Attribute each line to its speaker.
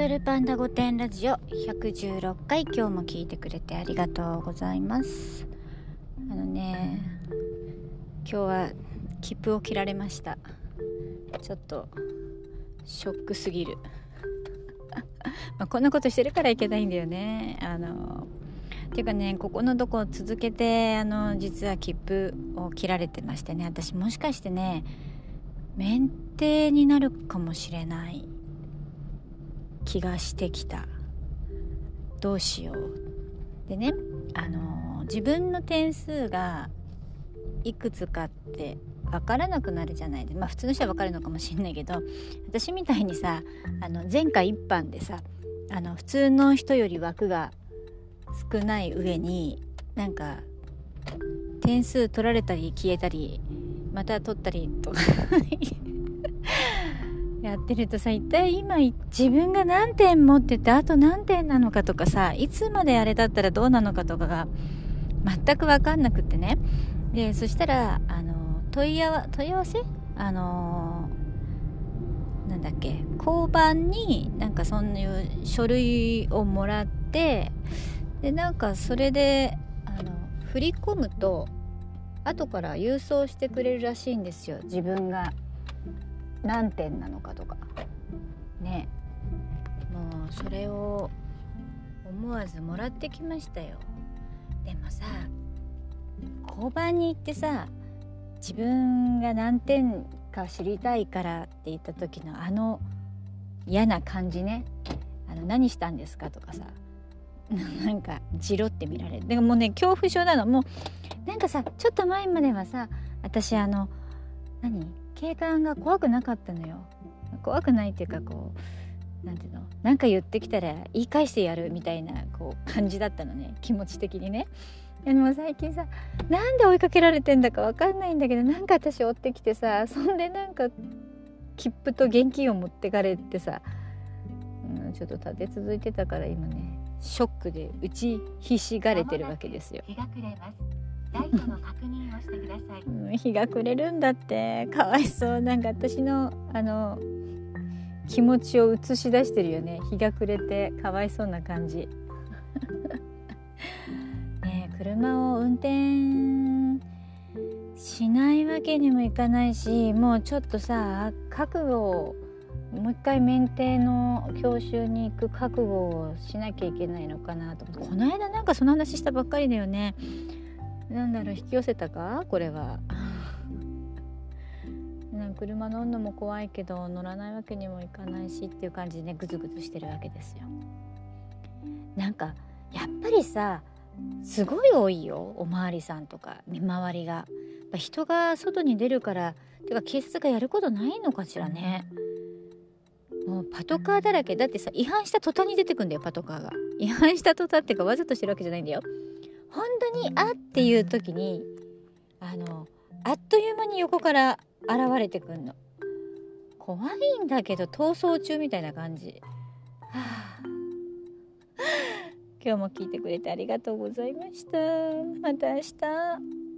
Speaker 1: ドルパンダ御殿ラジオ116回今日も聞いてくれてありがとうございます。あのね今日は切符を切られました。ちょっとショックすぎる。まあこんなことしてるからいけないんだよね。あのていうかねここのとこを続けてあの実は切符を切られてましてね。私もしかしてね免停になるかもしれない。気がしてきた。どうしよう。でねあの自分の点数がいくつかって分からなくなるじゃない。でまあ普通の人は分かるのかもしんないけど私みたいにさあの前回一般でさあの普通の人より枠が少ない上になんか点数取られたり消えたりまた取ったりとか。やってるとさ一体今自分が何点持っててあと何点なのかとかさいつまであれだったらどうなのかとかが全く分かんなくってね。でそしたらあの問い合わ問い合わせ？あのなんだっけ？交番になんかそういう書類をもらってでなんかそれであの振り込むと後から郵送してくれるらしいんですよ自分が。何点なのかとか。ね。もうそれを思わずもらってきましたよ。でもさ交番に行ってさ自分が何点か知りたいからって言った時のあの嫌な感じね。あの何したんですかとかさ。なんかじろって見られる。でももうね恐怖症なの。もうなんかさちょっと前まではさ私あの何？警官が怖くなかったのよ。怖くないっていうかこう何ていうの？何か言ってきたら言い返してやるみたいなこう感じだったのね。気持ち的にね。でも最近さなんで追いかけられてんだか分かんないんだけどなんか私追ってきてさそんでなんか切符と現金を持ってかれてさ、うん、ちょっと立て続いてたから今ねショックで打ちひしがれてるわけですよ。
Speaker 2: 日が暮れます。ライトの確認をしてください。
Speaker 1: 日が暮れるんだって。かわいそう。なんか私のあの気持ちを映し出してるよね。日が暮れてかわいそうな感じ。ねえ車を運転しないわけにもいかないしもうちょっとさ覚悟をもう一回免停の教習に行く覚悟をしなきゃいけないのかなと思って。この間なんかその話したばっかりだよね。なんだろう引き寄せたか？これは。なんか車乗るのも怖いけど乗らないわけにもいかないしっていう感じでねグズグズしてるわけですよ。なんかやっぱりさすごい多いよおまわりさんとか見回りが。やっぱ人が外に出るからてか警察がやることないのかしらね。もうパトカーだらけ。だってさ違反した途端に出てくんだよパトカーが。違反した途端っていうかわざとしてるわけじゃないんだよ。本当にあっていう時にあのあっという間に横から現れてくんの。怖いんだけど逃走中みたいな感じ。はあ。今日も聞いてくれてありがとうございました。また明日。